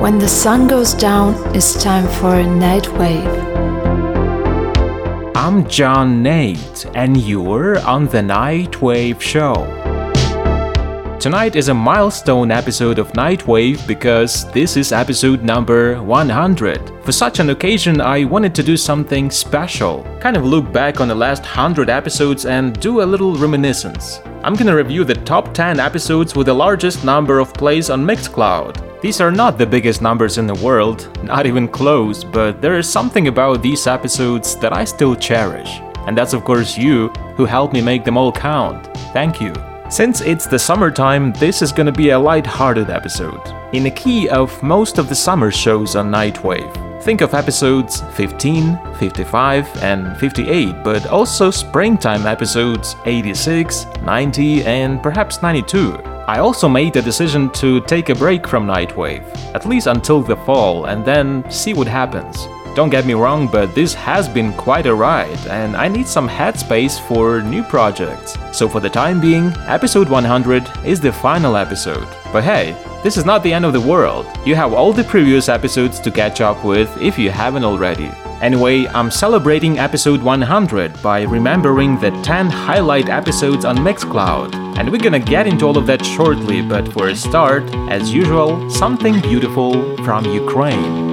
When the sun goes down, it's time for a night wave. I'm John Nate, and you're on the Nightwave Show. Tonight is a milestone episode of Nightwave because this is episode number 100. For such an occasion, I wanted to do something special, kind of look back on the last 100 episodes and do a little reminiscence. I'm gonna review the top 10 episodes with the largest number of plays on Mixcloud. These are not the biggest numbers in the world, not even close, but there is something about these episodes that I still cherish. And that's of course you, who helped me make them all count. Thank you. Since it's the summertime, this is gonna be a light-hearted episode, in the key of most of the summer shows on Nightwave. Think of episodes 15, 55, and 58, but also springtime episodes 86, 90, and perhaps 92. I also made the decision to take a break from Nightwave, at least until the fall, and then see what happens. Don't get me wrong, but this has been quite a ride, and I need some headspace for new projects. So, for the time being, episode 100 is the final episode. But hey, this is not the end of the world. You have all the previous episodes to catch up with if you haven't already. Anyway, I'm celebrating episode 100 by remembering the 10 highlight episodes on Mixcloud. And we're gonna get into all of that shortly, but for a start, as usual, something beautiful from Ukraine.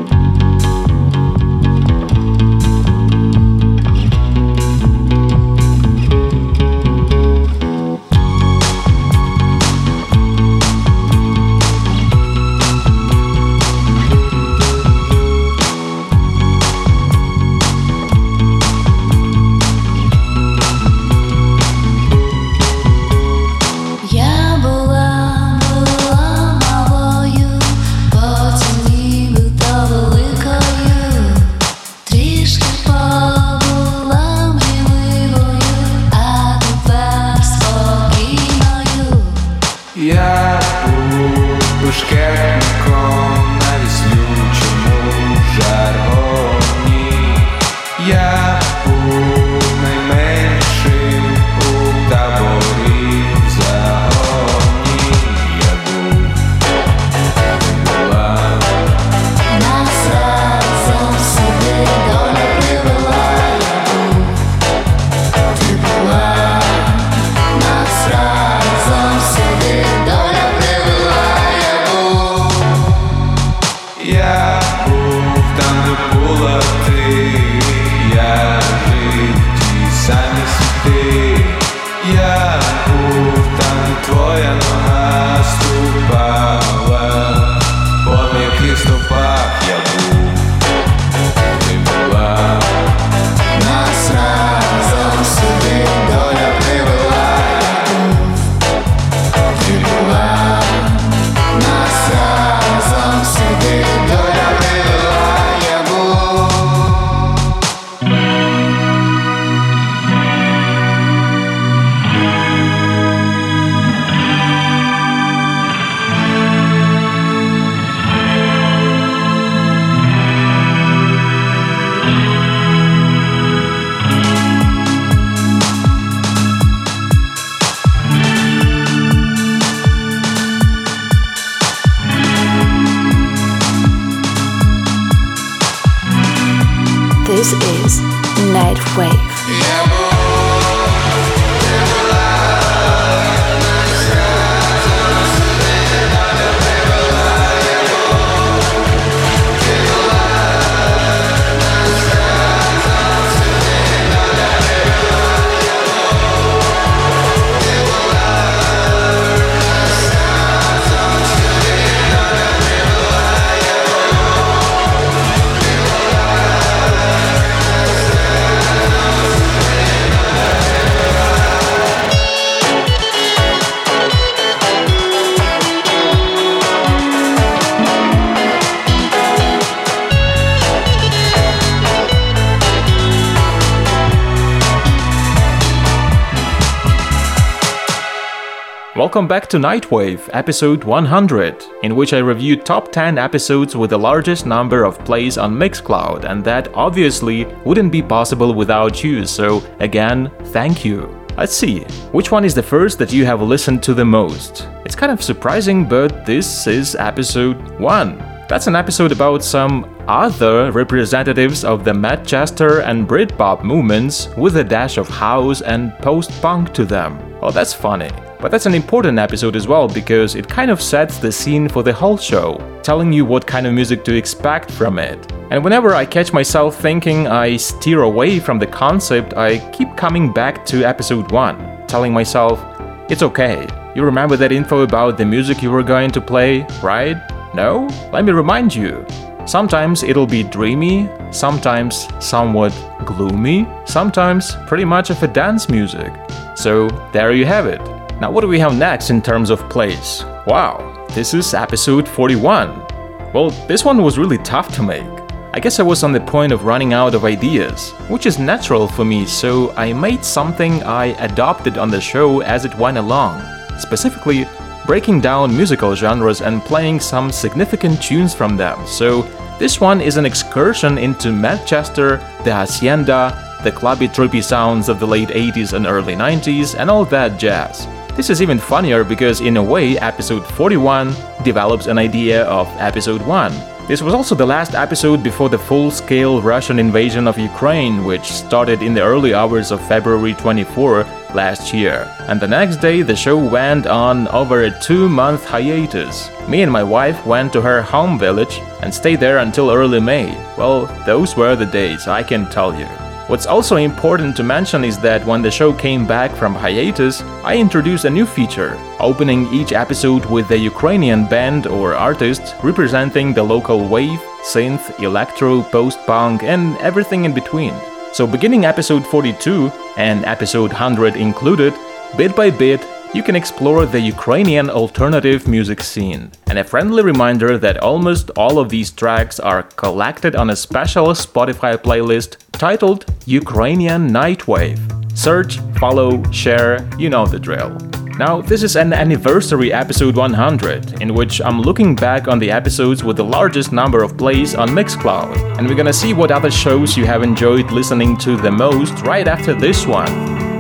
Welcome back to Nightwave, episode 100, in which I review top 10 episodes with the largest number of plays on Mixcloud, and that obviously wouldn't be possible without you, so again, thank you. Let's see, which one is the first that you have listened to the most? It's kind of surprising, but this is episode 1. That's an episode about some other representatives of the Manchester and Britpop movements with a dash of house and post punk to them. Oh, that's funny. But that's an important episode as well because it kind of sets the scene for the whole show, telling you what kind of music to expect from it. And whenever I catch myself thinking I steer away from the concept, I keep coming back to episode 1, telling myself, it's okay. You remember that info about the music you were going to play, right? No? Let me remind you. Sometimes it'll be dreamy, sometimes somewhat gloomy, sometimes pretty much of a dance music. So there you have it. Now, what do we have next in terms of plays? Wow, this is episode 41. Well, this one was really tough to make. I guess I was on the point of running out of ideas, which is natural for me, so I made something I adopted on the show as it went along. Specifically, breaking down musical genres and playing some significant tunes from them. So, this one is an excursion into Manchester, the Hacienda, the clubby trippy sounds of the late 80s and early 90s, and all that jazz. This is even funnier because, in a way, episode 41 develops an idea of episode 1. This was also the last episode before the full scale Russian invasion of Ukraine, which started in the early hours of February 24 last year. And the next day, the show went on over a two month hiatus. Me and my wife went to her home village and stayed there until early May. Well, those were the days, I can tell you. What's also important to mention is that when the show came back from hiatus, I introduced a new feature, opening each episode with a Ukrainian band or artist representing the local wave, synth, electro, post punk, and everything in between. So, beginning episode 42 and episode 100 included, bit by bit, you can explore the Ukrainian alternative music scene. And a friendly reminder that almost all of these tracks are collected on a special Spotify playlist titled Ukrainian Nightwave. Search, follow, share, you know the drill. Now, this is an anniversary episode 100, in which I'm looking back on the episodes with the largest number of plays on Mixcloud, and we're gonna see what other shows you have enjoyed listening to the most right after this one.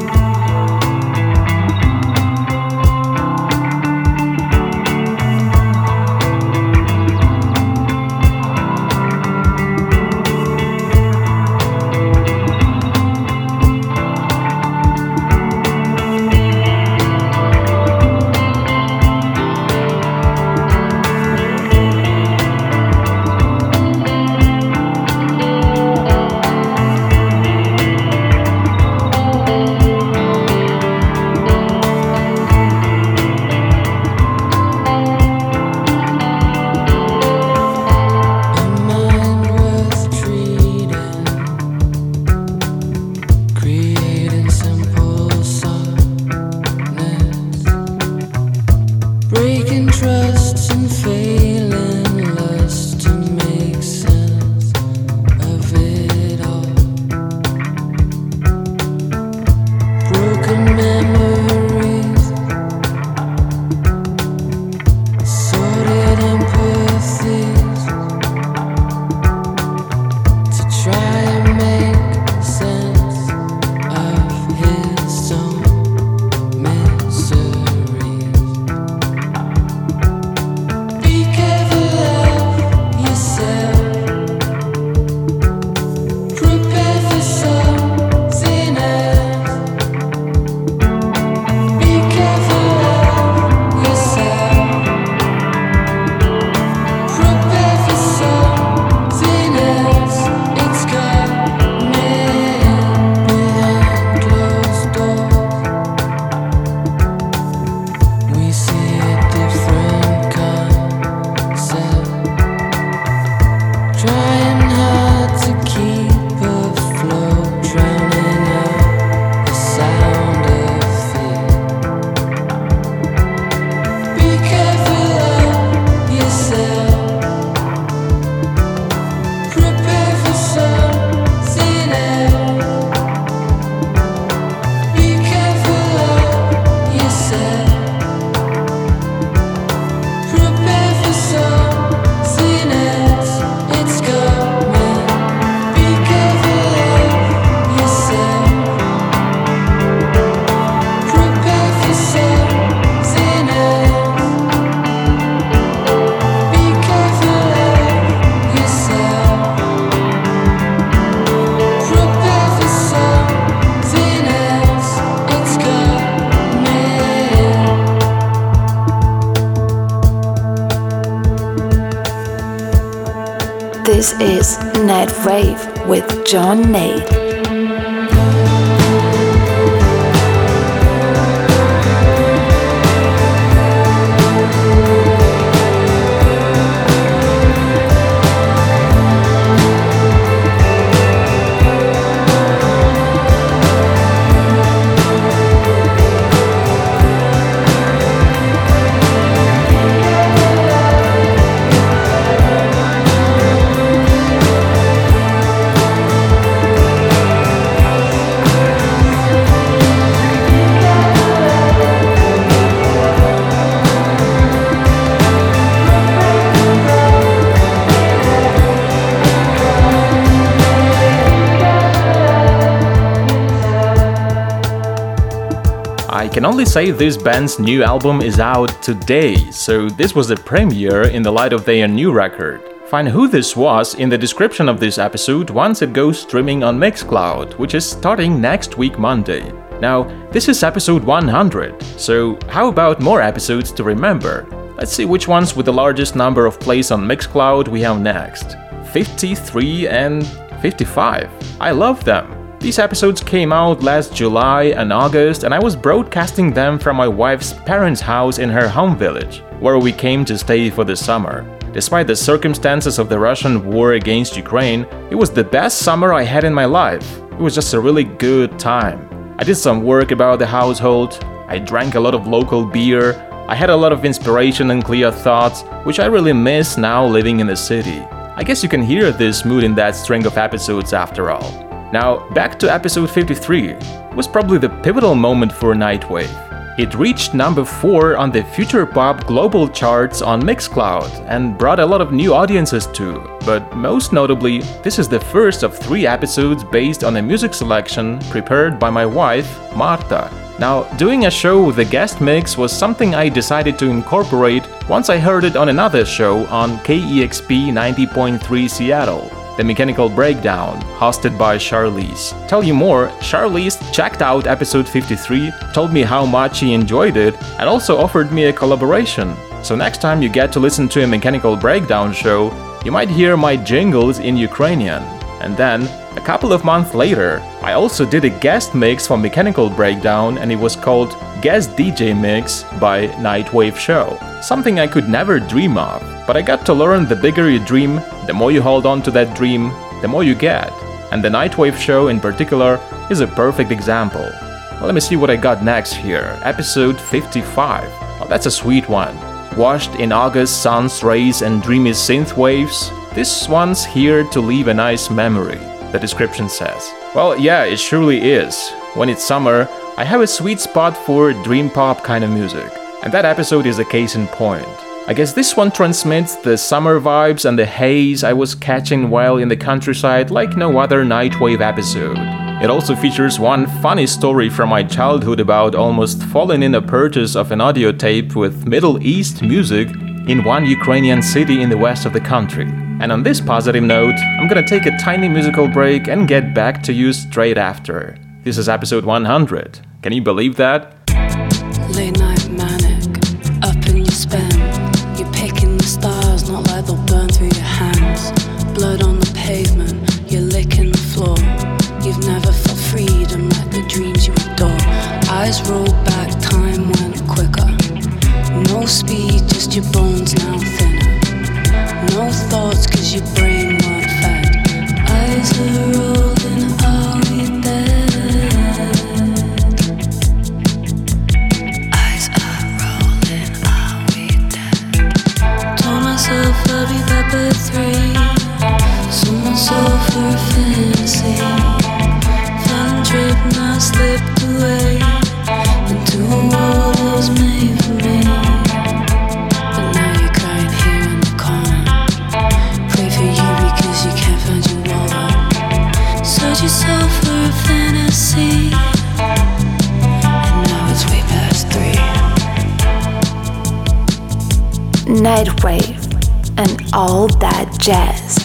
Wave with John Nate. Can only say this band's new album is out today, so this was the premiere in the light of their new record. Find who this was in the description of this episode once it goes streaming on Mixcloud, which is starting next week Monday. Now, this is episode 100, so how about more episodes to remember? Let's see which ones with the largest number of plays on Mixcloud we have next 53 and 55. I love them. These episodes came out last July and August, and I was broadcasting them from my wife's parents' house in her home village, where we came to stay for the summer. Despite the circumstances of the Russian war against Ukraine, it was the best summer I had in my life. It was just a really good time. I did some work about the household, I drank a lot of local beer, I had a lot of inspiration and clear thoughts, which I really miss now living in the city. I guess you can hear this mood in that string of episodes after all. Now, back to episode 53, was probably the pivotal moment for Nightwave. It reached number 4 on the Future Pop global charts on Mixcloud and brought a lot of new audiences too. But most notably, this is the first of three episodes based on a music selection prepared by my wife, Marta. Now, doing a show with a guest mix was something I decided to incorporate once I heard it on another show on KEXP 90.3 Seattle the Mechanical Breakdown, hosted by Charlize. Tell you more, Charlize checked out episode 53, told me how much he enjoyed it, and also offered me a collaboration. So next time you get to listen to a Mechanical Breakdown show, you might hear my jingles in Ukrainian. And then, a couple of months later, I also did a guest mix for Mechanical Breakdown and it was called Guest DJ Mix by Nightwave Show. Something I could never dream of, but I got to learn the bigger you dream, the more you hold on to that dream, the more you get. And the Nightwave Show in particular is a perfect example. Let me see what I got next here. Episode 55. Well, that's a sweet one. Washed in August sun's rays and dreamy synth waves, this one's here to leave a nice memory, the description says. Well, yeah, it surely is. When it's summer, I have a sweet spot for dream pop kind of music, and that episode is a case in point. I guess this one transmits the summer vibes and the haze I was catching while in the countryside like no other Nightwave episode. It also features one funny story from my childhood about almost falling in a purchase of an audio tape with Middle East music in one Ukrainian city in the west of the country. And on this positive note, I'm gonna take a tiny musical break and get back to you straight after. This is episode 100. Can you believe that? Late Eyes roll back, time went quicker. No speed, just your bones now thinner. No thoughts, cause your brain all that jazz.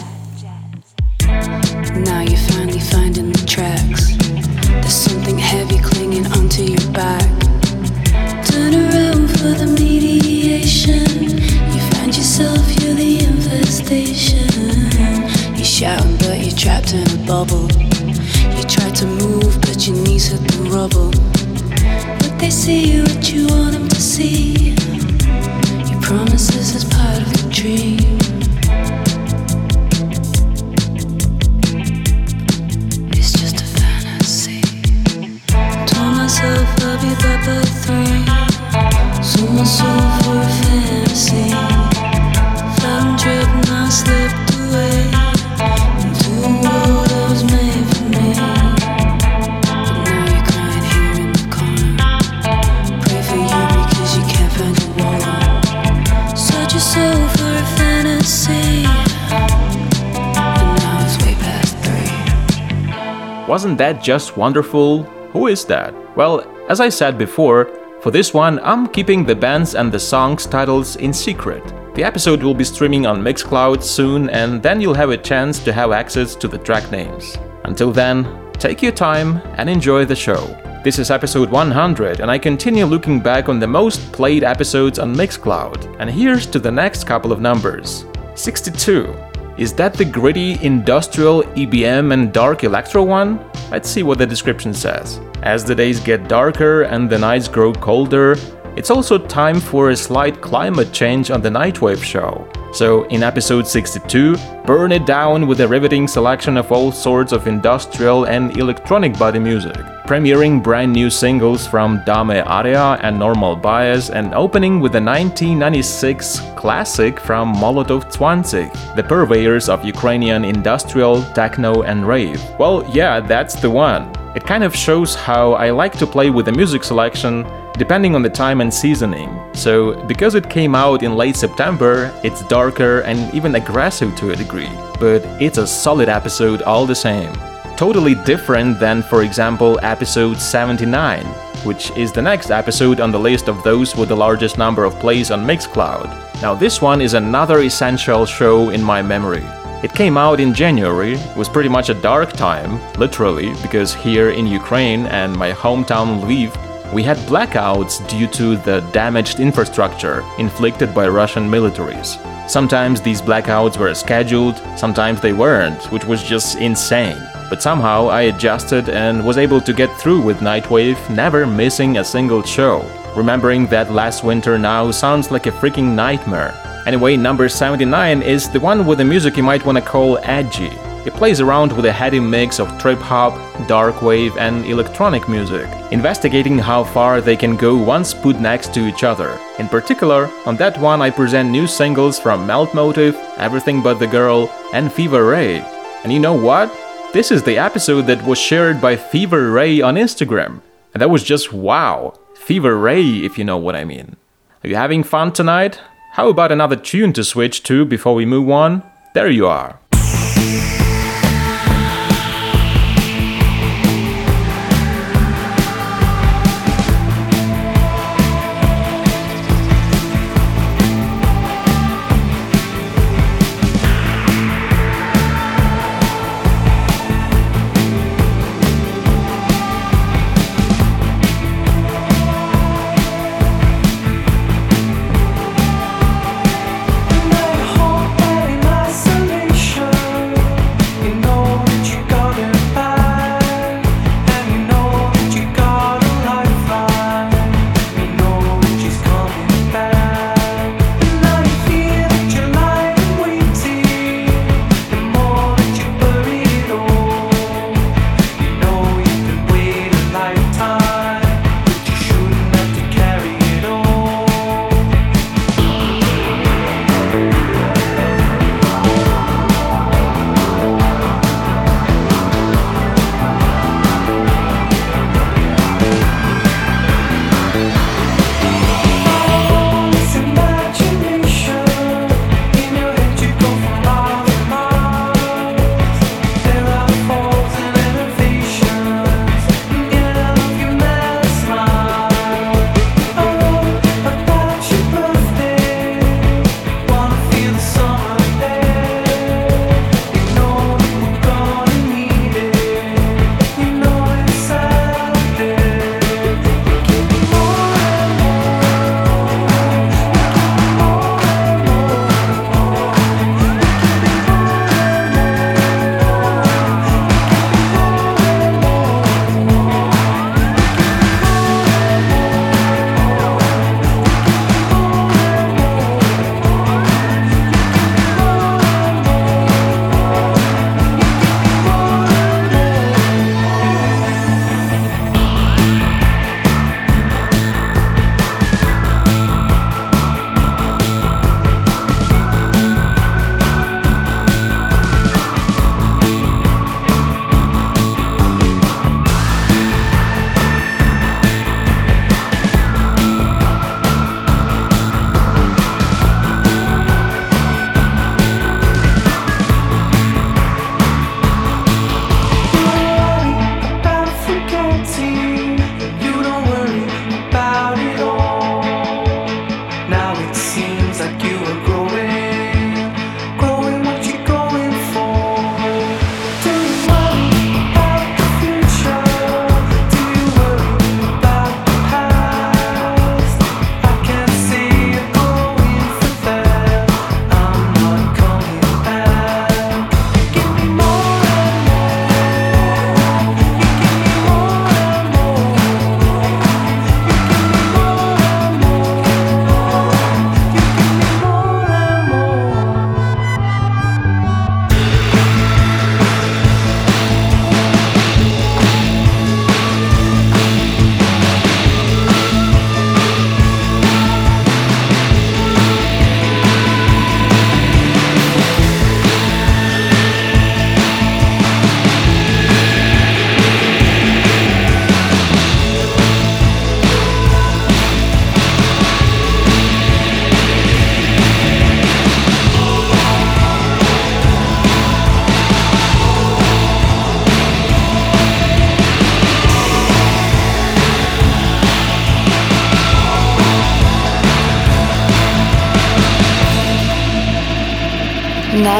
Wasn't that just wonderful? Who is that? Well, as I said before, for this one, I'm keeping the bands and the songs titles in secret. The episode will be streaming on Mixcloud soon, and then you'll have a chance to have access to the track names. Until then, take your time and enjoy the show. This is episode 100, and I continue looking back on the most played episodes on Mixcloud. And here's to the next couple of numbers 62. Is that the gritty industrial EBM and dark electro one? Let's see what the description says. As the days get darker and the nights grow colder, it's also time for a slight climate change on the Nightwave show. So, in episode 62, burn it down with a riveting selection of all sorts of industrial and electronic body music, premiering brand new singles from Dame Area and Normal Bias, and opening with the 1996 classic from Molotov 20, the purveyors of Ukrainian industrial, techno, and rave. Well, yeah, that's the one. It kind of shows how I like to play with the music selection depending on the time and seasoning. So, because it came out in late September, it's darker and even aggressive to a degree, but it's a solid episode all the same. Totally different than, for example, episode 79, which is the next episode on the list of those with the largest number of plays on Mixcloud. Now, this one is another essential show in my memory. It came out in January, was pretty much a dark time, literally, because here in Ukraine and my hometown Lviv, we had blackouts due to the damaged infrastructure inflicted by Russian militaries. Sometimes these blackouts were scheduled, sometimes they weren't, which was just insane. But somehow I adjusted and was able to get through with Nightwave, never missing a single show. Remembering that last winter now sounds like a freaking nightmare. Anyway, number 79 is the one with the music you might want to call edgy. Plays around with a heady mix of trip hop, dark wave, and electronic music, investigating how far they can go once put next to each other. In particular, on that one I present new singles from Melt Motive, Everything But the Girl, and Fever Ray. And you know what? This is the episode that was shared by Fever Ray on Instagram. And that was just wow. Fever Ray, if you know what I mean. Are you having fun tonight? How about another tune to switch to before we move on? There you are.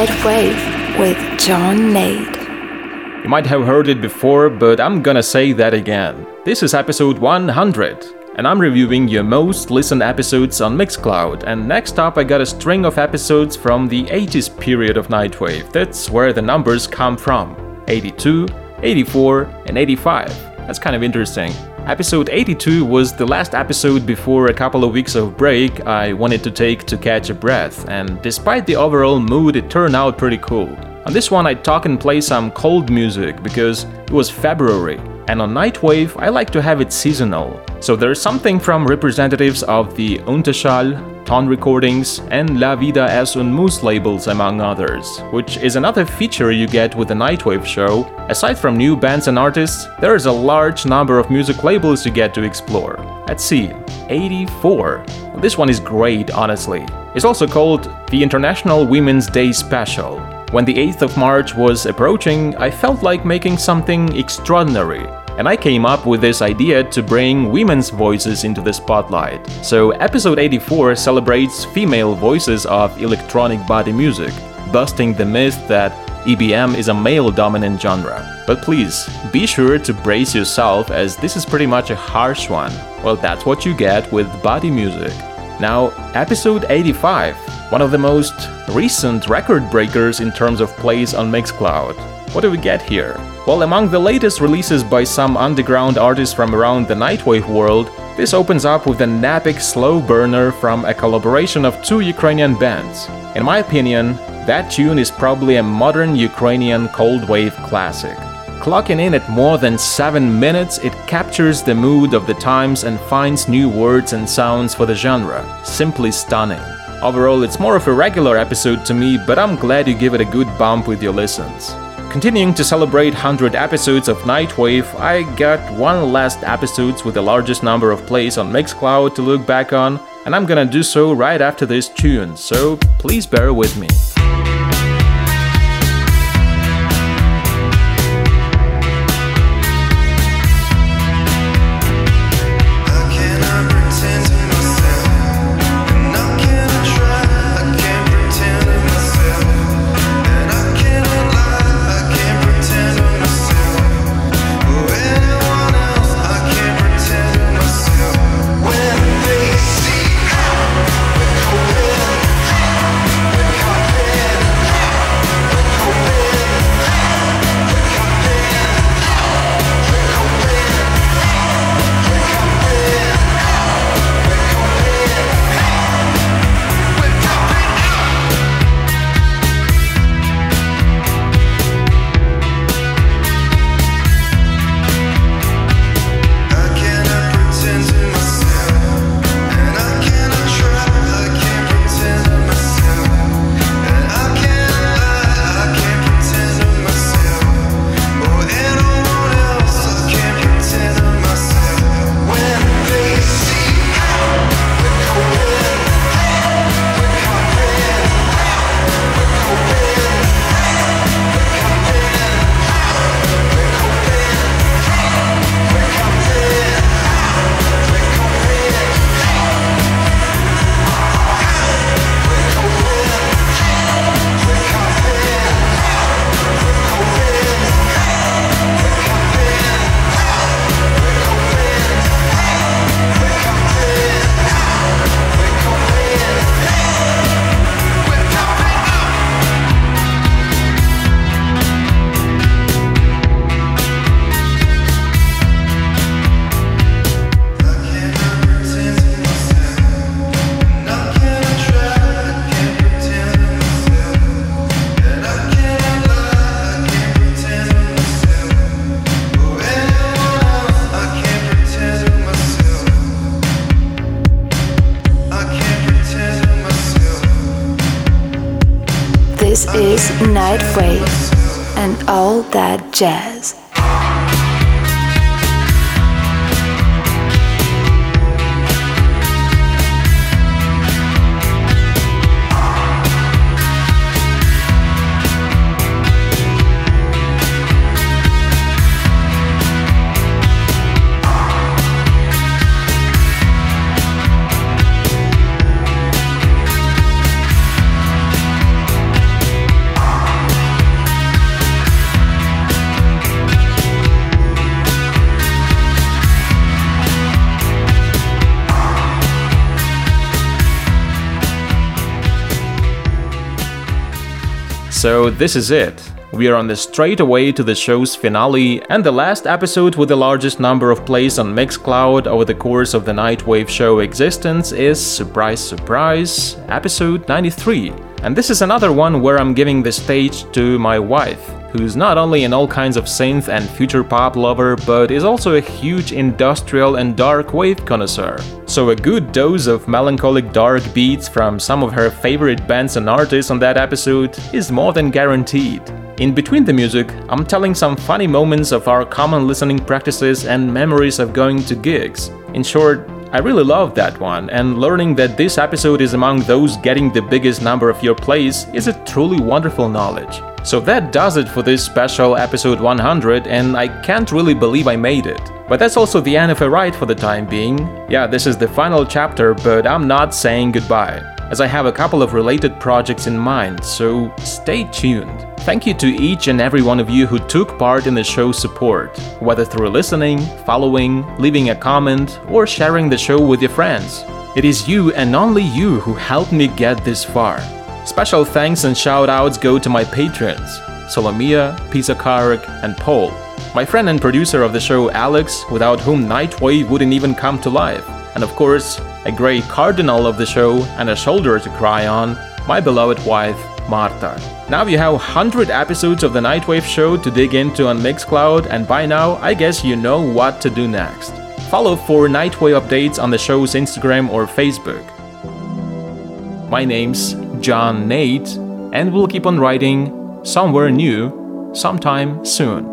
Nightwave with John Nate. You might have heard it before, but I'm gonna say that again. This is episode 100, and I'm reviewing your most listened episodes on Mixcloud. And next up, I got a string of episodes from the 80s period of Nightwave. That's where the numbers come from 82, 84, and 85. That's kind of interesting. Episode 82 was the last episode before a couple of weeks of break I wanted to take to catch a breath, and despite the overall mood, it turned out pretty cool. On this one, I talk and play some cold music because it was February, and on Nightwave, I like to have it seasonal. So there's something from representatives of the Unterschall, Ton Recordings, and La Vida es un Mus labels, among others, which is another feature you get with the Nightwave show. Aside from new bands and artists, there is a large number of music labels you get to explore. Let's see, 84. This one is great, honestly. It's also called the International Women's Day Special. When the 8th of March was approaching, I felt like making something extraordinary and I came up with this idea to bring women's voices into the spotlight. So, episode 84 celebrates female voices of electronic body music, busting the myth that EBM is a male dominant genre. But please, be sure to brace yourself as this is pretty much a harsh one. Well, that's what you get with body music. Now, episode 85, one of the most recent record breakers in terms of plays on Mixcloud. What do we get here? Well, among the latest releases by some underground artists from around the Nightwave world, this opens up with an epic slow burner from a collaboration of two Ukrainian bands. In my opinion, that tune is probably a modern Ukrainian cold wave classic. Clocking in at more than 7 minutes, it captures the mood of the times and finds new words and sounds for the genre. Simply stunning. Overall, it's more of a regular episode to me, but I'm glad you give it a good bump with your listens. Continuing to celebrate 100 episodes of Nightwave, I got one last episode with the largest number of plays on Mixcloud to look back on, and I'm gonna do so right after this tune, so please bear with me. Jazz. This is it. We are on the straight away to the show's finale and the last episode with the largest number of plays on Mixcloud over the course of the Nightwave show existence is surprise surprise, episode 93. And this is another one where I'm giving the stage to my wife, who's not only an all kinds of synth and future pop lover, but is also a huge industrial and dark wave connoisseur. So a good dose of melancholic dark beats from some of her favorite bands and artists on that episode is more than guaranteed. In between the music, I'm telling some funny moments of our common listening practices and memories of going to gigs. In short, I really loved that one, and learning that this episode is among those getting the biggest number of your plays is a truly wonderful knowledge. So that does it for this special episode 100, and I can't really believe I made it. But that's also the end of a ride for the time being. Yeah, this is the final chapter, but I'm not saying goodbye, as I have a couple of related projects in mind, so stay tuned. Thank you to each and every one of you who took part in the show's support, whether through listening, following, leaving a comment, or sharing the show with your friends. It is you and only you who helped me get this far. Special thanks and shout outs go to my patrons Solomia, Pisa Karik, and Paul. My friend and producer of the show, Alex, without whom Nightwave wouldn't even come to life. And of course, a grey cardinal of the show and a shoulder to cry on, my beloved wife, Marta. Now you have 100 episodes of the Nightwave show to dig into on Mixcloud, and by now, I guess you know what to do next. Follow for Nightwave updates on the show's Instagram or Facebook. My name's John Nate, and we'll keep on writing somewhere new, sometime soon.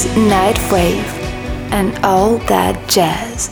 This is Nightwave and all that jazz.